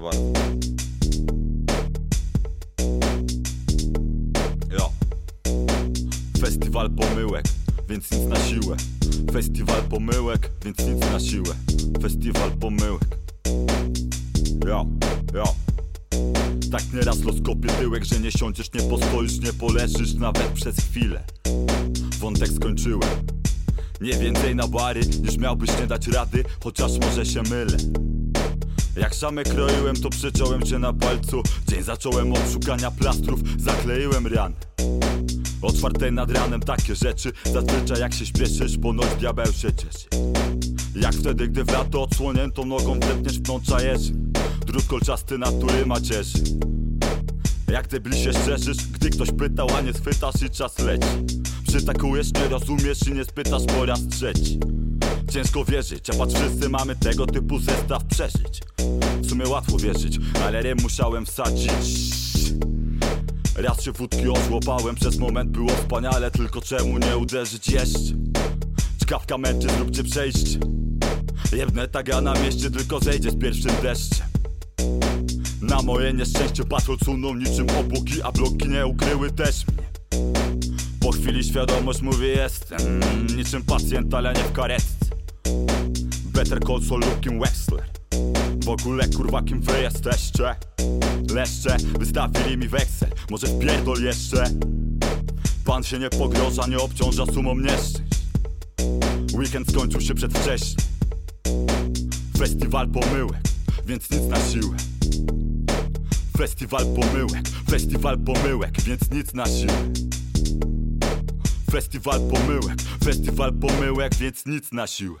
bardzo, bardzo. Festiwal pomyłek, więc nic na siłę. Festiwal pomyłek, więc nic na siłę. Festiwal pomyłek. Jo, jo. Tak nieraz los kopie tyłek, że nie siądziesz, nie postoisz, nie poleżysz nawet przez chwilę. Wątek skończyłem. Nie więcej na bary, niż miałbyś nie dać rady, chociaż może się mylę. Jak szamę kroiłem, to przeciąłem cię na palcu. Dzień zacząłem od szukania plastrów, zakleiłem rany O czwartej nad ranem takie rzeczy Zazwyczaj jak się śpieszysz, ponoć diabeł się cieszy. Jak wtedy, gdy w lato odsłoniętą nogą wdepniesz w nącza jeży Drut kolczasty natury macierzy jak debli się szczerzysz, gdy ktoś pytał, a nie schwytasz i czas leci. Przytakujesz, nie rozumiesz i nie spytasz po raz trzeci Ciężko wierzyć, a patrz wszyscy mamy tego typu zestaw przeżyć. W sumie łatwo wierzyć, ale rym musiałem wsadzić. Raz się wódki ożłopałem, przez moment było wspaniale Tylko czemu nie uderzyć jeszcze? Czkawka męczy, zróbcie przejście Jebnę taga na mieście, tylko zejdzie z pierwszym deszczem. Na moje nieszczęście patrol sunął niczym obłoki, a bloki nie ukryły też mnie. Po chwili świadomość mówi jestem Niczym pacjent, ale nie w karetce Better call Saul Wexler. W ogóle kurwa kim wy jesteście? Leszcze, wystawili mi weksel Może wpierdol jeszcze? Pan się nie pogrąża, nie obciąża sumą nieszczęść. Weekend skończył się przedwcześnie. Festiwal pomyłek, więc nic na siłę. Festiwal pomyłek, festiwal pomyłek, więc nic na siłę. Festiwal pomyłek, festiwal pomyłek, więc nic na siłę